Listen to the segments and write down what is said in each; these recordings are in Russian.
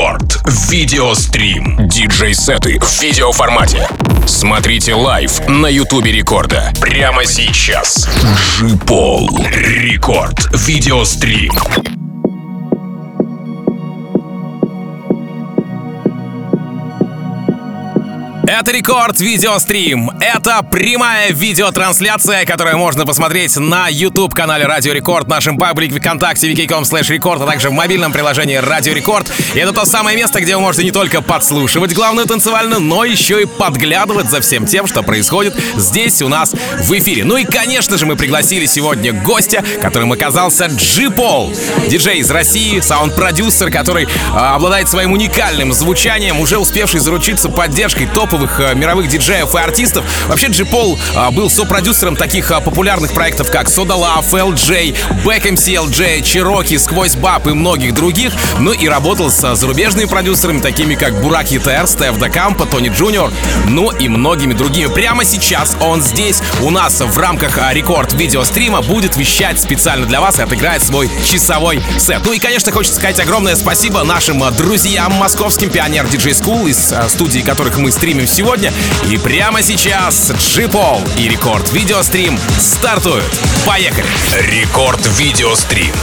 Рекорд. Видеострим. Диджей-сеты в видеоформате. Смотрите live на Ютубе Рекорда. Прямо сейчас. G-POL. Рекорд. Видеострим. Это рекорд видеострим. Это прямая видеотрансляция, которую можно посмотреть на YouTube канале Радио Рекорд, нашем паблике ВКонтакте vk.com slash record, а также в мобильном приложении Радио Рекорд. И это то самое место, где вы можете не только подслушивать главную танцевальную, но еще и подглядывать за всем тем, что происходит здесь у нас в эфире. Ну и, конечно же, мы пригласили сегодня гостя, которым оказался G-POL, диджей из России, саунд-продюсер, который э, обладает своим уникальным звучанием, уже успевший заручиться поддержкой топовых топовых э, мировых диджеев и артистов. Вообще G-POL э, был сопродюсером таких э, популярных проектов, как Soda Luv, Элджей, Back MC Элджей, Cherokee, Сквоз Баб и многих других. Ну и работал с зарубежными продюсерами, такими как Burak Yeter, Stef Da Campo, Tony Junior, ну и многими другими. Прямо сейчас он здесь у нас в рамках рекорд видеострима будет вещать специально для вас и отыграет свой часовой сет. Ну и, конечно, хочется сказать огромное спасибо нашим друзьям московским Pioneer DJ School, из студии которых мы стримим сегодня. И прямо сейчас Джипол и Рекорд Видеострим стартуют. Поехали! Рекорд Видеострим.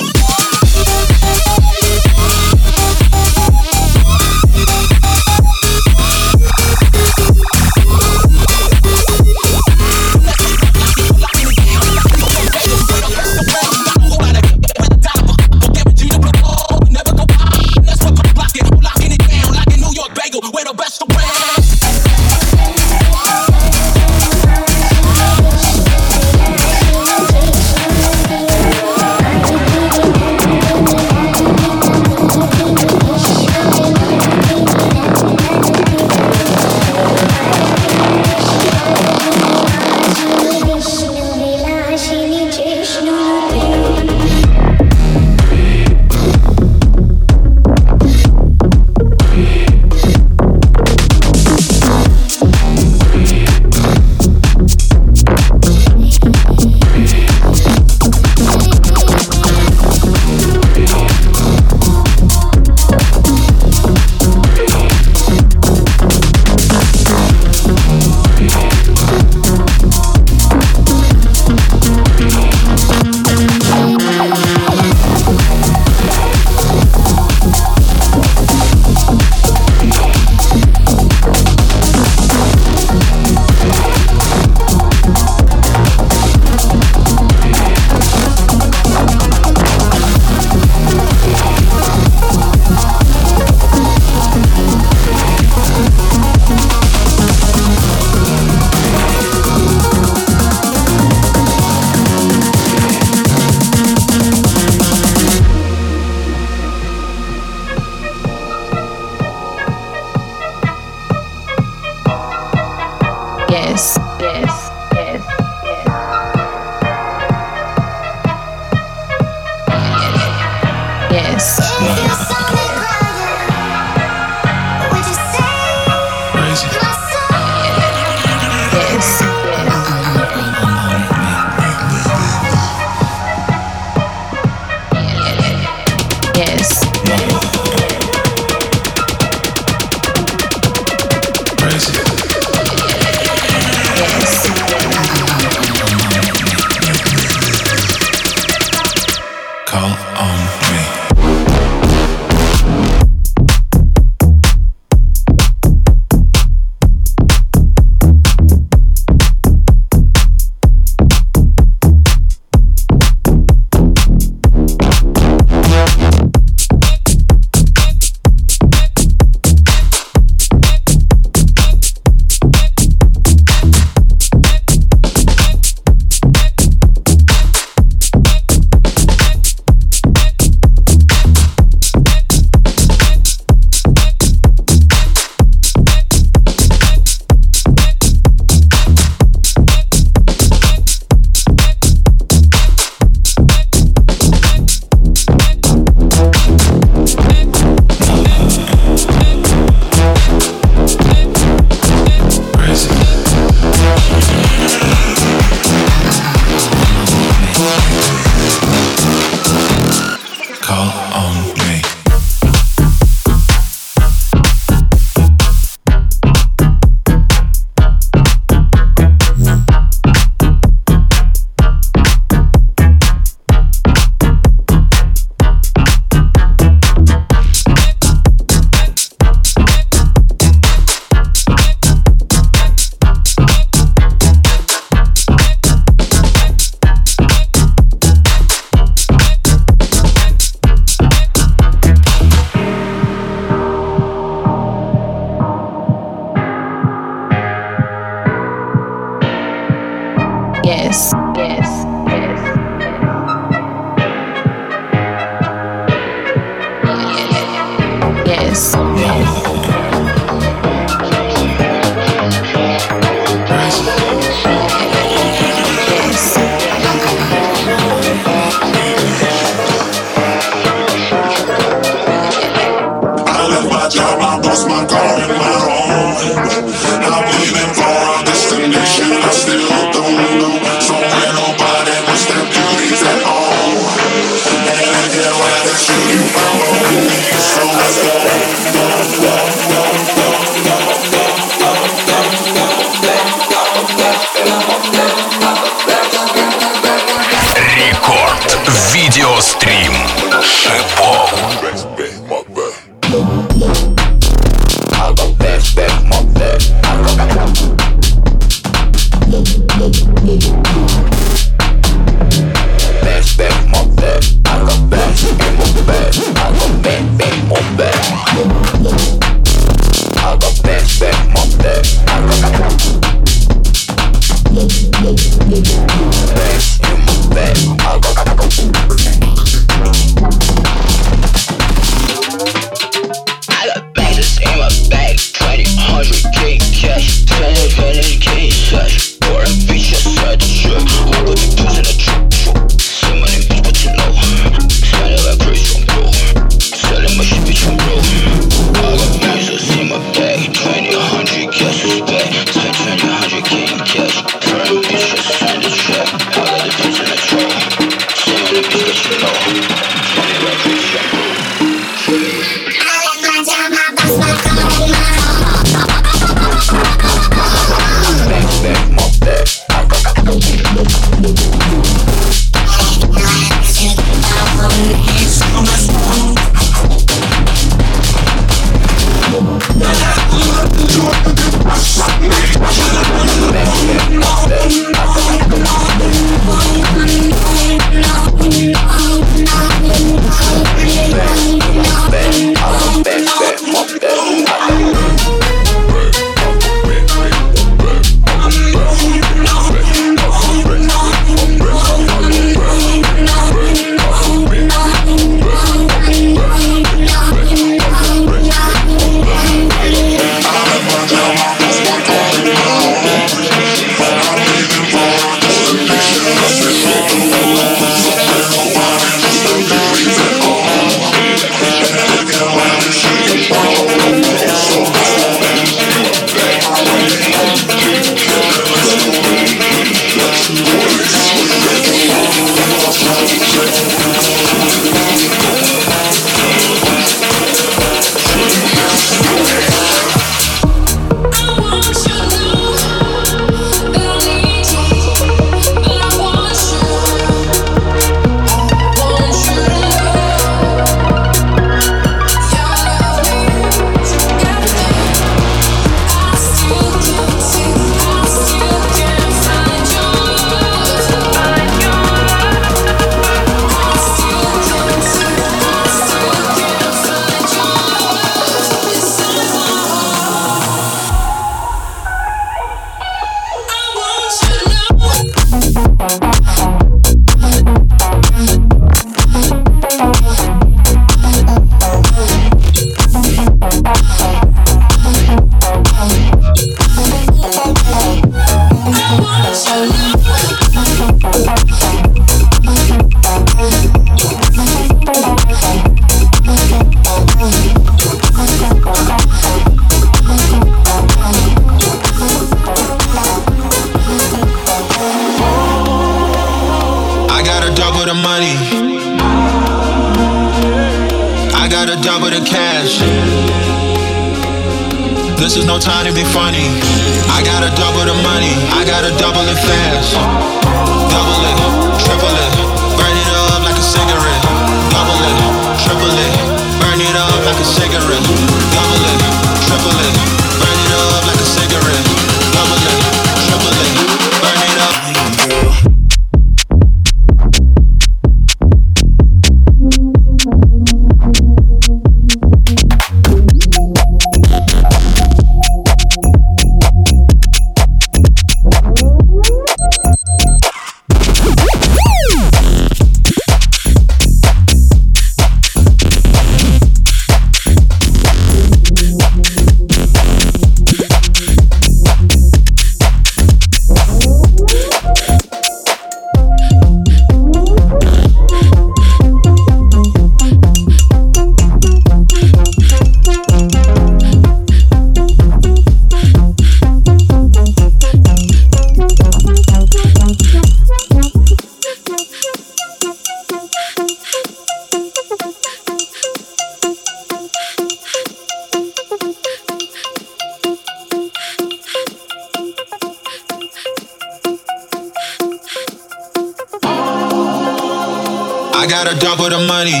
Gotta double the money.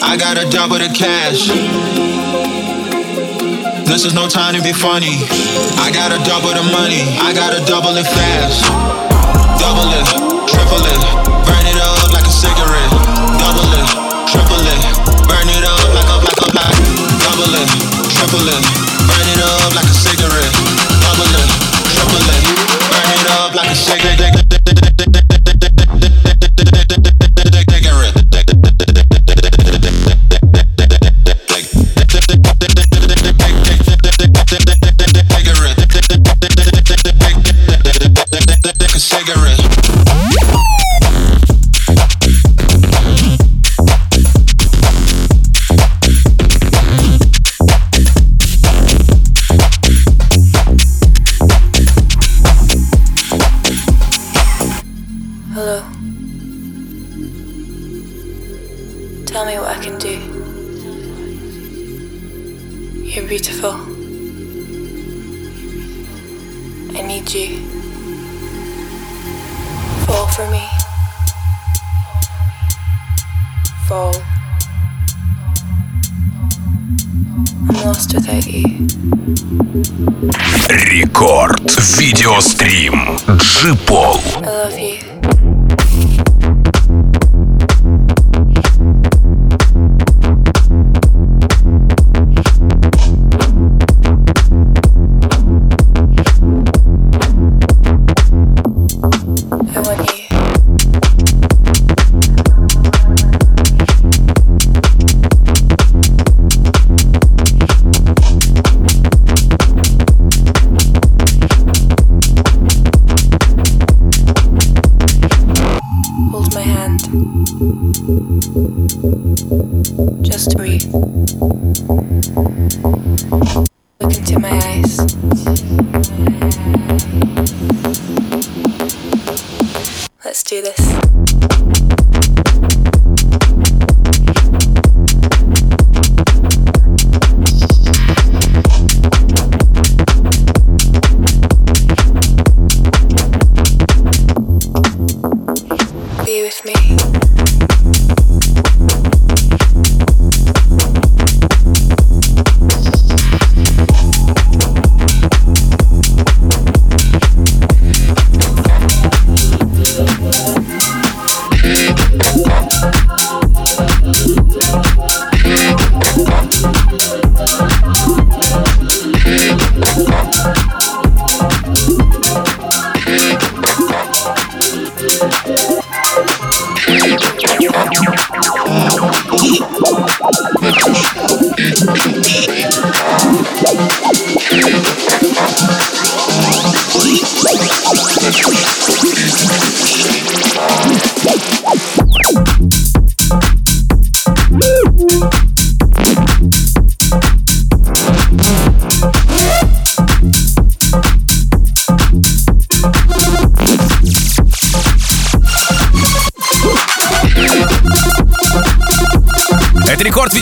I gotta double the cash. This is no time to be funny. I gotta double the money. I gotta double it fast. Double it, triple it, burn it up like a cigarette. Double it, triple it, burn it up like a like a black. Double it, triple it, burn it up like a cigarette. Double it, triple it, burn it up like a cigarette.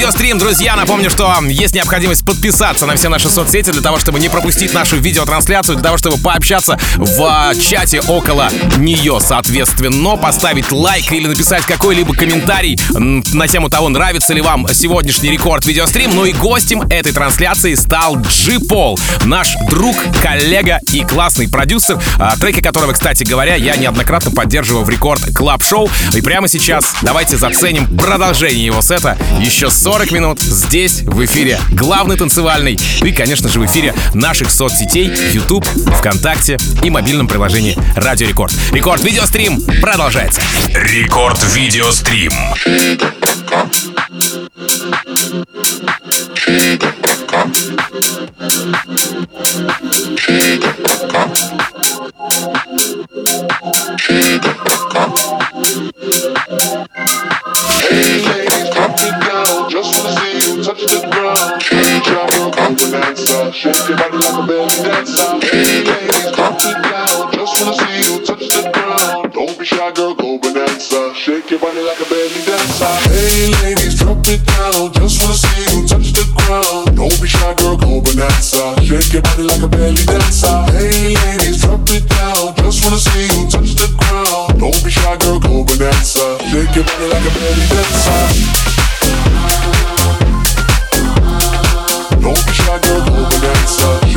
yo Видеострим, друзья, напомню, что есть необходимость подписаться на все наши соцсети для того, чтобы не пропустить нашу видеотрансляцию, для того, чтобы пообщаться в а, чате около нее, соответственно, поставить лайк или написать какой-либо комментарий на тему того, нравится ли вам сегодняшний рекорд видеострим. Ну и гостем этой трансляции стал Джи Пол, наш друг, коллега и классный продюсер, а, треки которого, кстати говоря, я неоднократно поддерживаю в рекорд клаб шоу. И прямо сейчас давайте заценим продолжение его сета. Еще 40 минут здесь, в эфире главный танцевальный и, конечно же, в эфире наших соцсетей YouTube, ВКонтакте и мобильном приложении Радио Рекорд. Рекорд Видеострим продолжается. Рекорд Видеострим. Uh, touch the ground. Hey, drop your confidence up. Shake your body like a belly dancer. Hey, ladies, drop it down. Just wanna see you touch the ground. Don't be shy, girl, go Bananza. Shake your body like a belly dancer. Hey, ladies, drop it down. Just wanna see you touch the ground. Don't be shy, girl, go Bananza. Shake your body like a belly dancer. Hey, ladies, drop it down. Just wanna see you touch the ground. Don't be shy, girl, go Bananza. Shake your body like a belly dancer.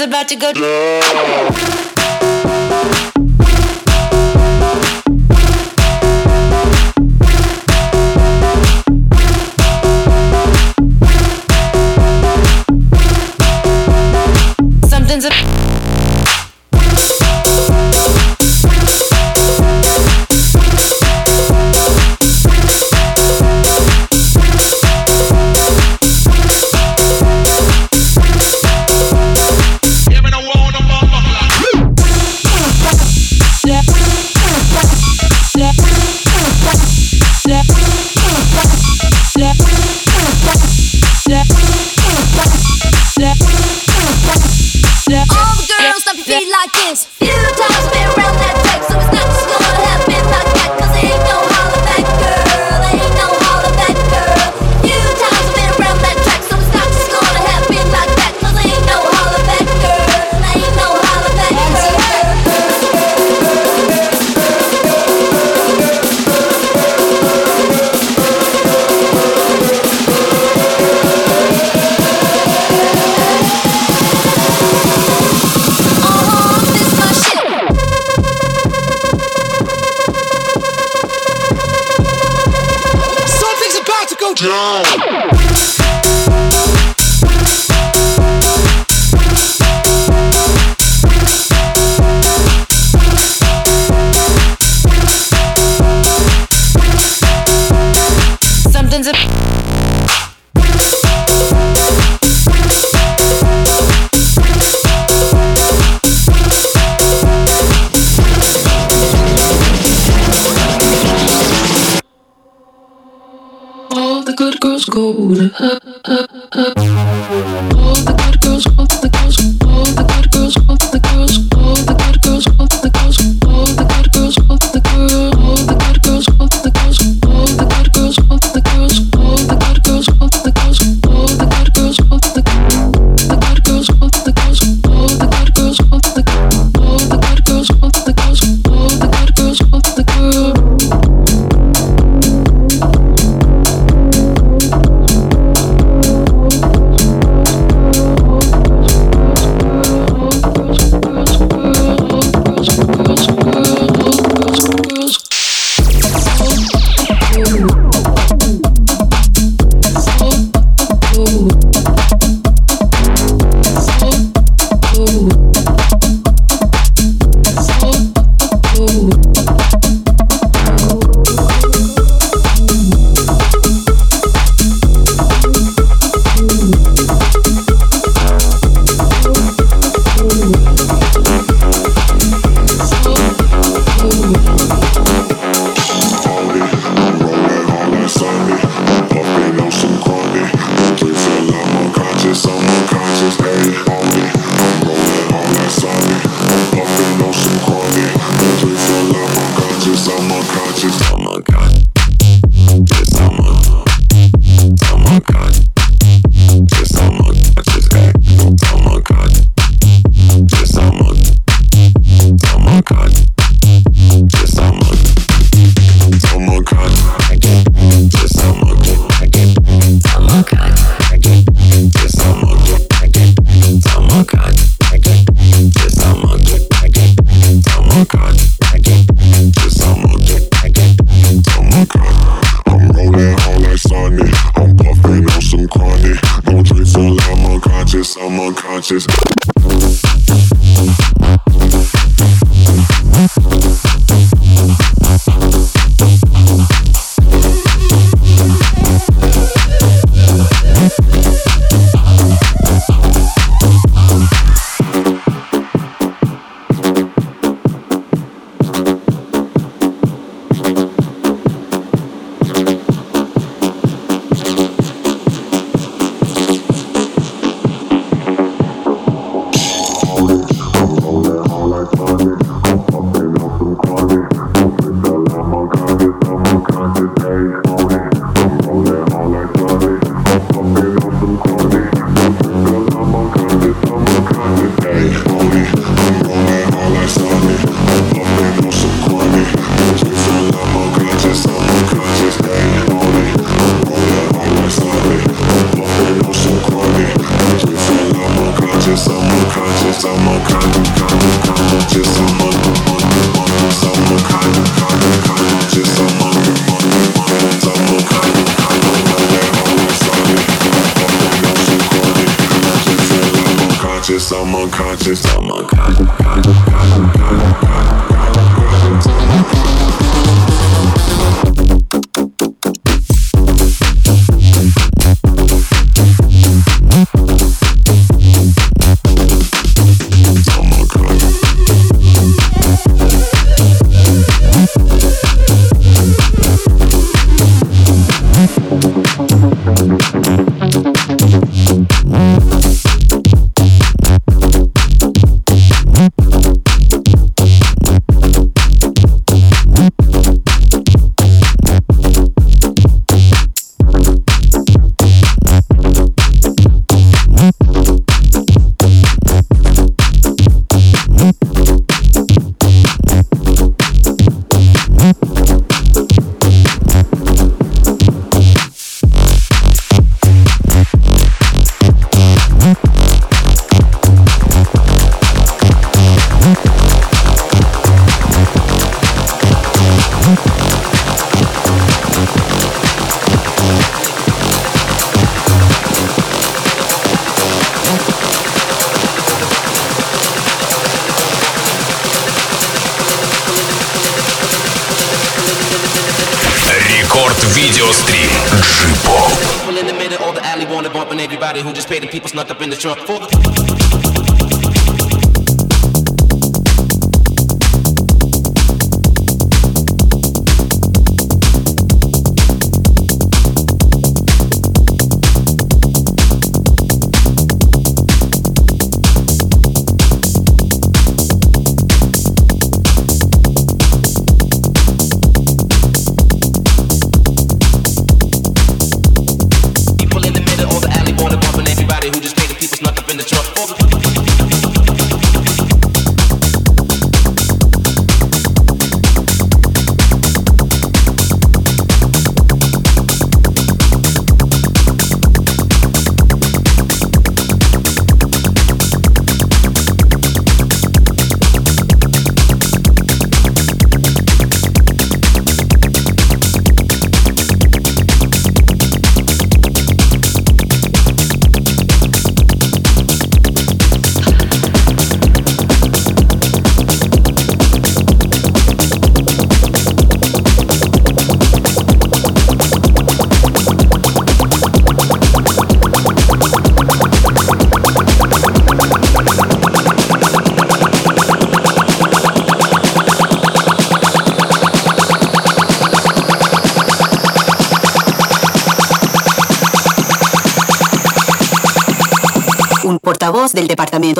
about to go. No. unconscious. the truck. Four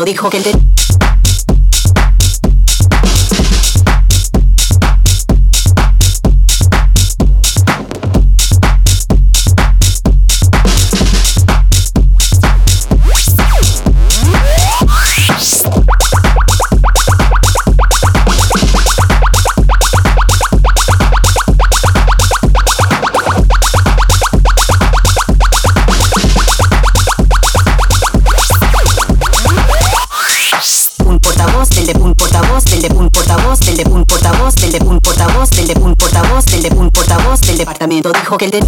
dijo que... dijo que le...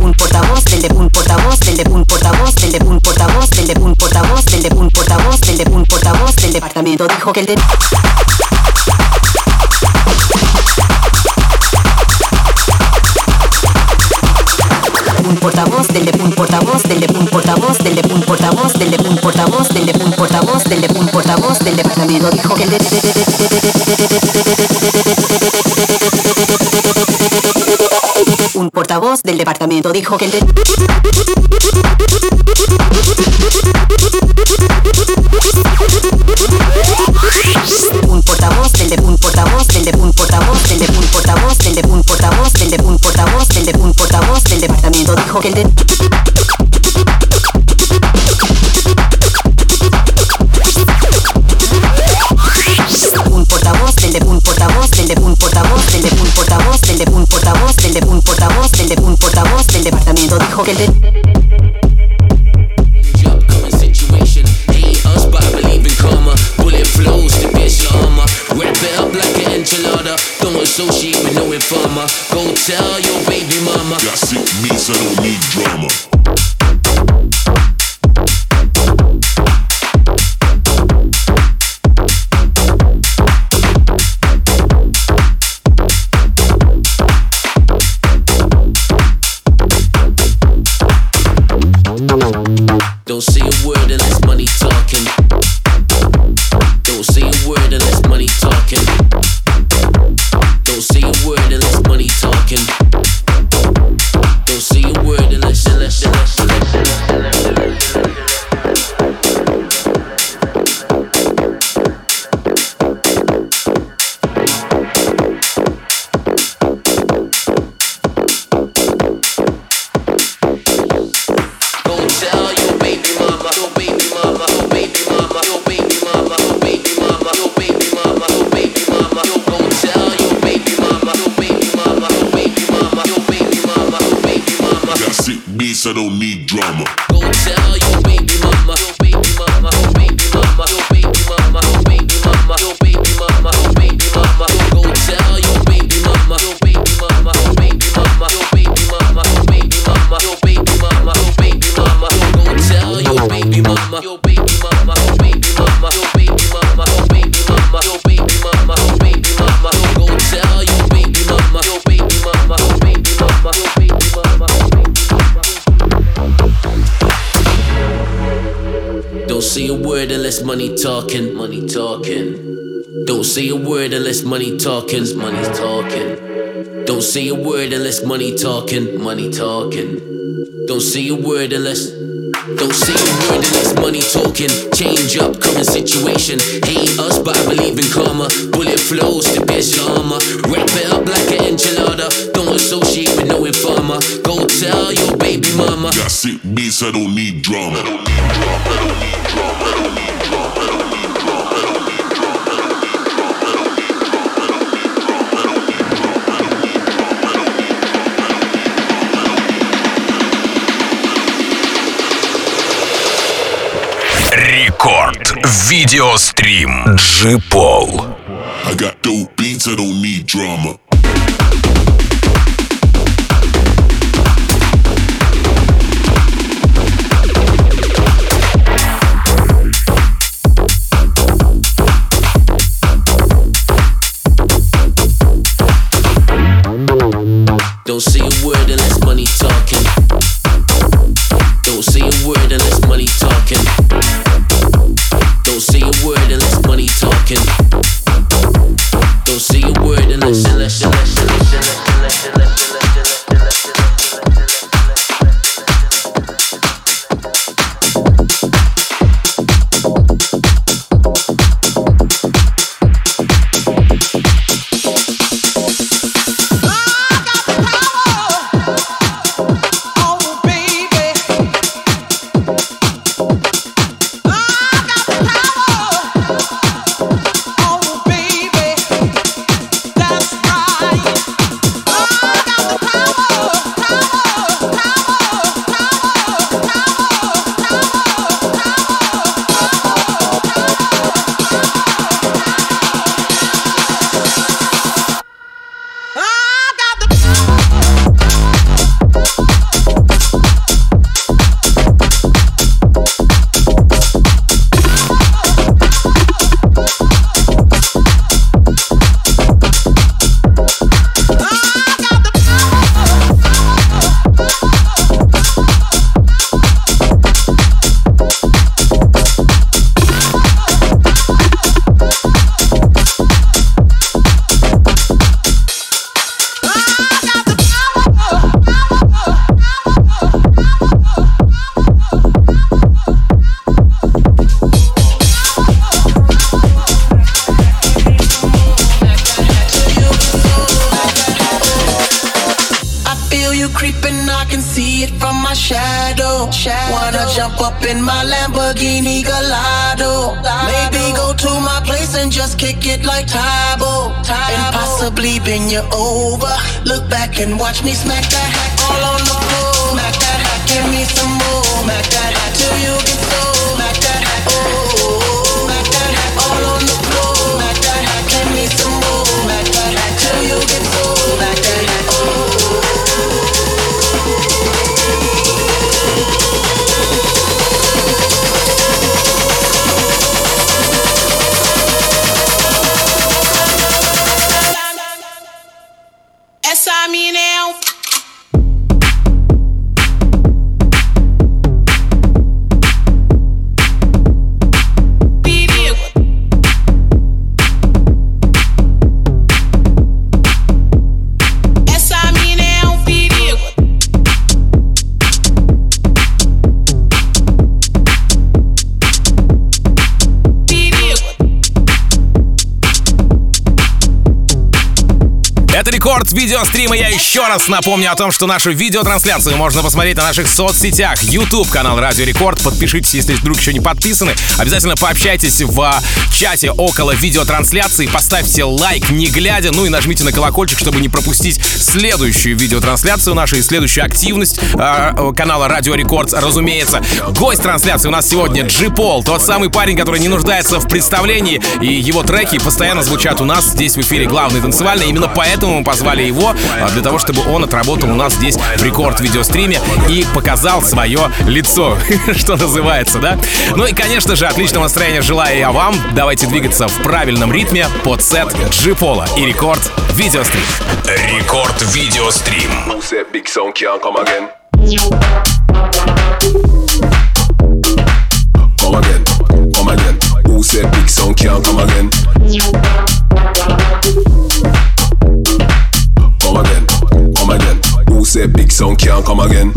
Un portavoz del de un portavoz del de un portavoz del de un portavoz del de un portavoz del de un portavoz del de un portavoz del departamento dijo que el de... Un portavoz del de un portavoz del de portavoz del de un portavoz del de un portavoz del de un portavoz del de un portavoz del departamento dijo que el de un portavoz del departamento dijo que el de un portavoz del de un portavoz del de un portavoz del de un portavoz del de un portavoz del de un portavoz del de un portavoz del departamento dijo que el de trabajo que el money talking. Money talking. Don't say a word unless money talking. Money talking. Don't say a word unless. Don't say a word unless money talking. Change up coming situation. Hate us, but I believe in karma. Bullet flows to best armor. Wrap it up like an enchilada. Don't associate with no informer. Go tell your baby mama. Got sick beats, I don't need drama. I don't need drama. Видеострим. Джипол. I got dope beats, I don't need drama. We. Рекорд видеострима. Я еще раз напомню о том, что нашу видеотрансляцию можно посмотреть на наших соцсетях. YouTube канал Радио Рекорд. Подпишитесь, если вдруг еще не подписаны. Обязательно пообщайтесь в чате около видеотрансляции. Поставьте лайк, не глядя. Ну и нажмите на колокольчик, чтобы не пропустить следующую видеотрансляцию нашу и следующую активность а, канала Радио Рекорд. Разумеется, гость трансляции у нас сегодня G-POL. Тот самый парень, который не нуждается в представлении. И его треки постоянно звучат у нас здесь в эфире главный танцевальный. Именно поэтому мы позвали его, его, а, для того, чтобы он отработал у нас здесь в рекорд-видеостриме и показал свое лицо, что называется, да? Ну и, конечно же, отличного настроения желаю я вам. Давайте двигаться в правильном ритме под сет G-Пола и рекорд видеострим. Рекорд видеострим. Come again, come again. Who said big song can't come again? sound can't come again.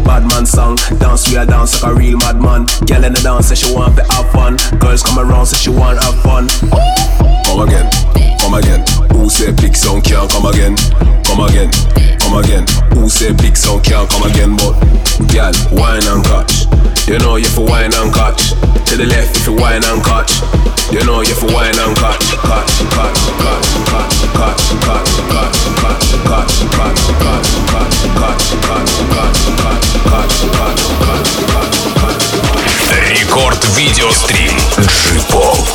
Bad man song. Dance we a dance like a real madman. Girl in the dance say she want to have fun. Girls come around say she want have fun. Come again, come again. Who say big sound can't come again? Come again, come again. Who say big sound can't come again? But girl, wine and catch. You know you for wine and catch. To the left if you wine and catch. You know you for wine and catch, catch, catch, catch, catch, catch, catch, catch, catch, catch, catch, catch, catch, catch, catch, Радиострим Джипов.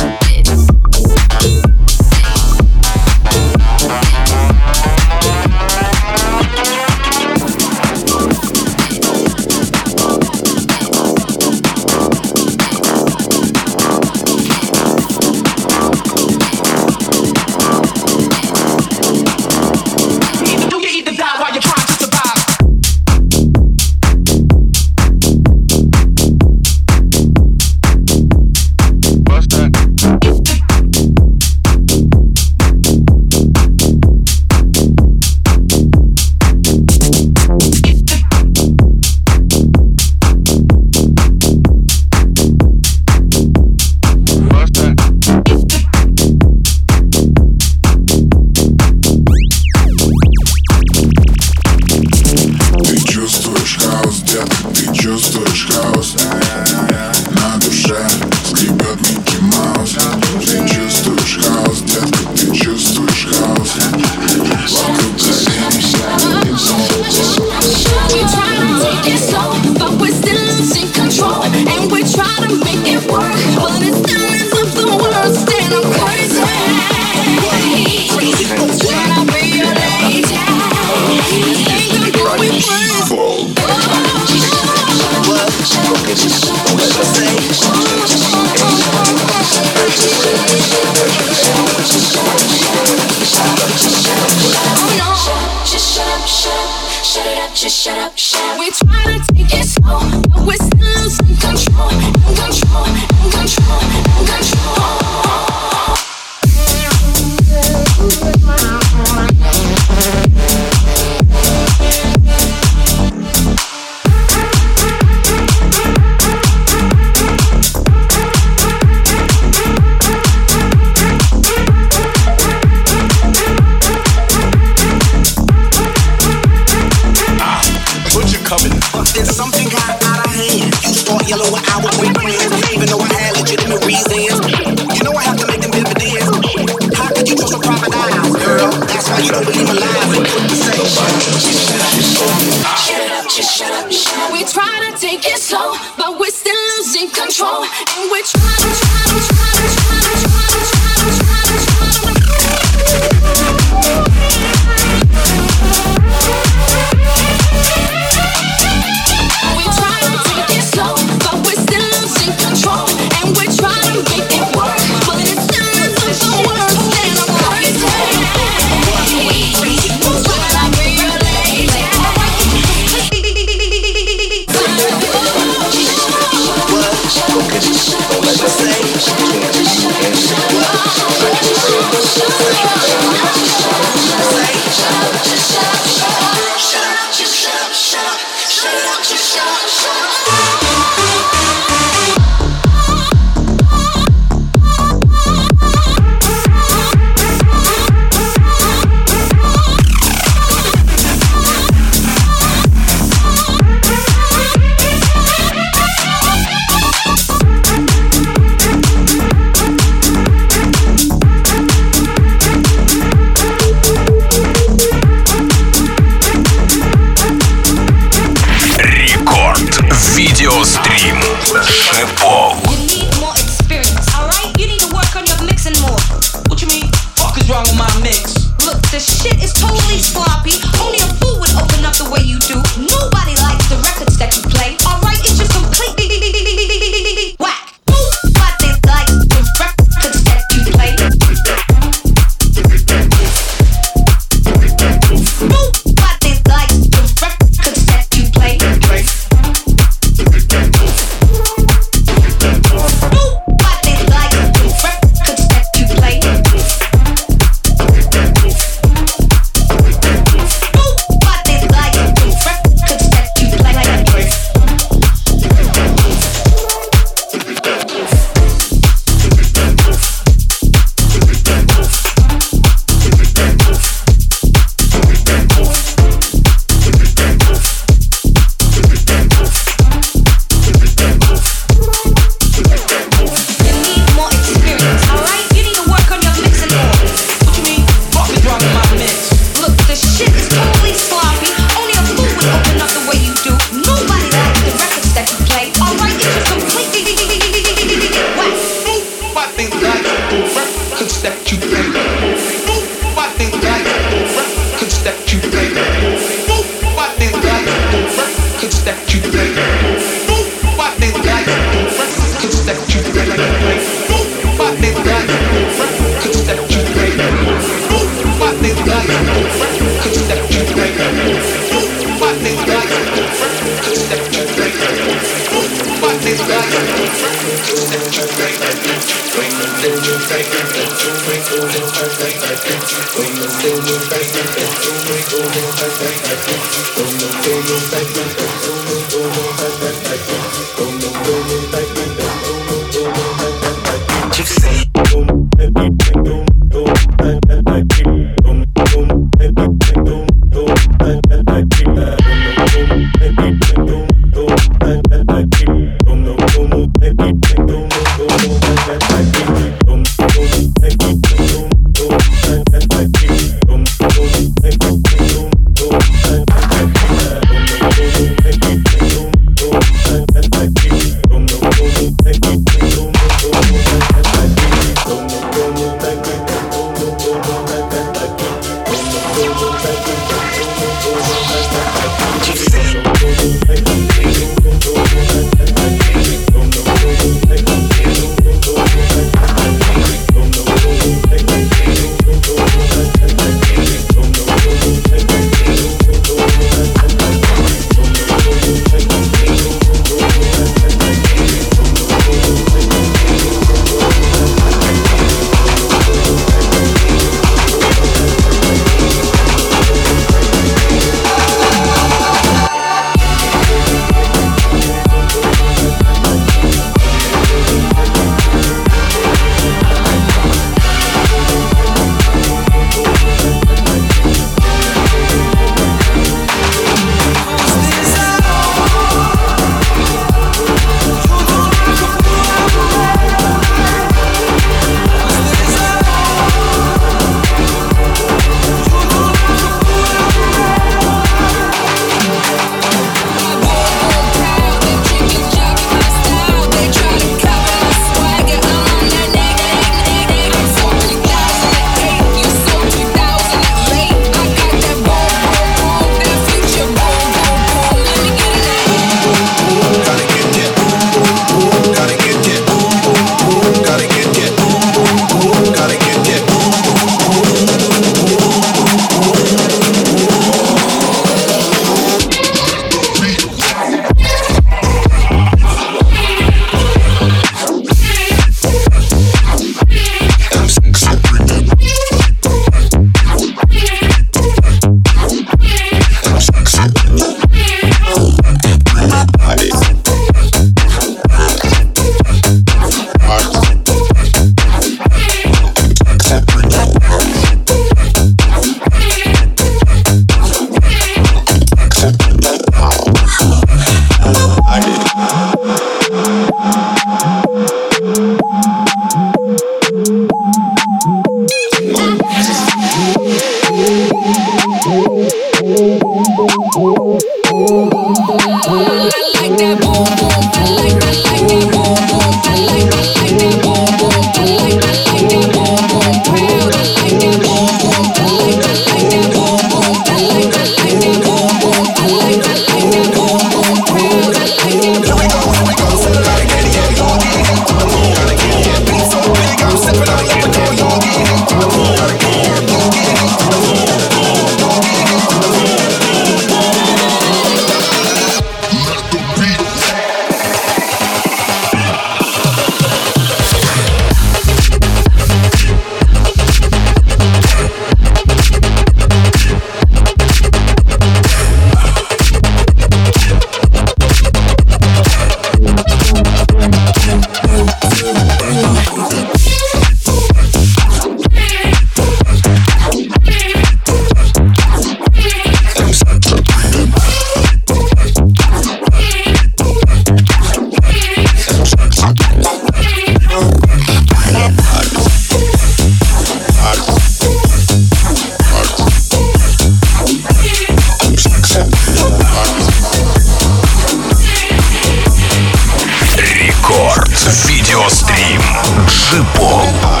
Шипов. I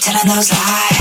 Telling those lies.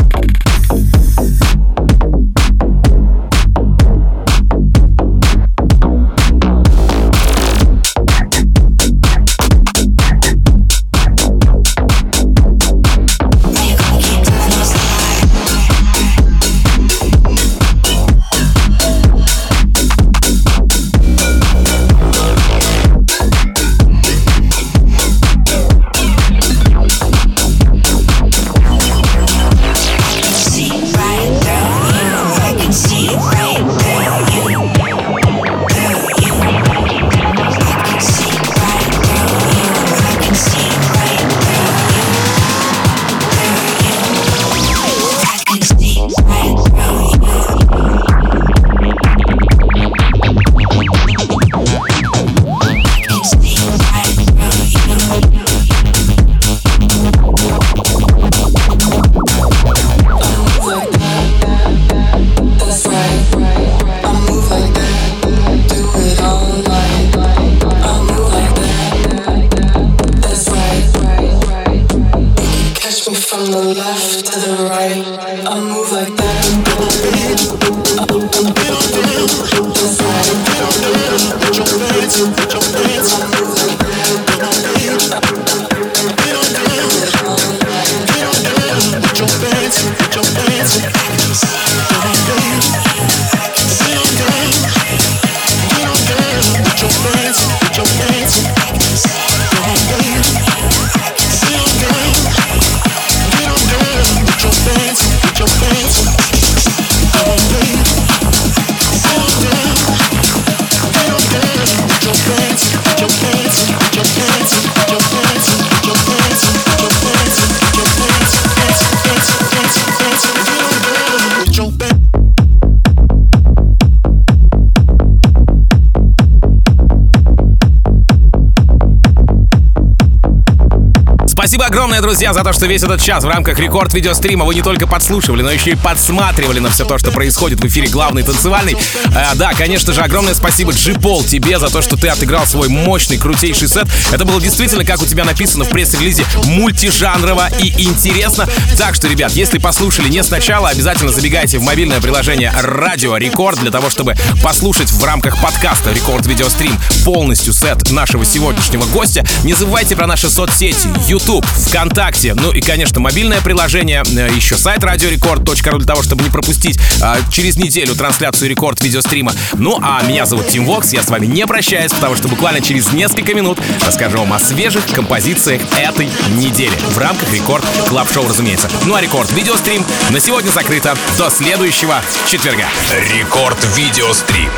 Огромное, друзья, за то, что весь этот час в рамках рекорд видеострима вы не только подслушивали, но еще и подсматривали на все то, что происходит в эфире главный танцевальный. А, да, конечно же, огромное спасибо Джипол тебе за то, что ты отыграл свой мощный, крутейший сет. Это было действительно, как у тебя написано в пресс-релизе, мультижанрово и интересно. Так что, ребят, если послушали не сначала, обязательно забегайте в мобильное приложение Радио Рекорд для того, чтобы послушать в рамках подкаста Рекорд Видеострим полностью сет нашего сегодняшнего гостя. Не забывайте про наши соцсети, YouTube, ВКонтакте, ну и, конечно, мобильное приложение, э, еще сайт radiorecord.ru для того, чтобы не пропустить э, через неделю трансляцию Рекорд видеострима. Ну, а меня зовут Тим Вокс, я с вами не прощаюсь, потому что буквально через несколько минут расскажу вам о свежих композициях этой недели в рамках Record Club Show, разумеется. Ну а Рекорд видеострим на сегодня закрыто до следующего четверга. Рекорд видеострим.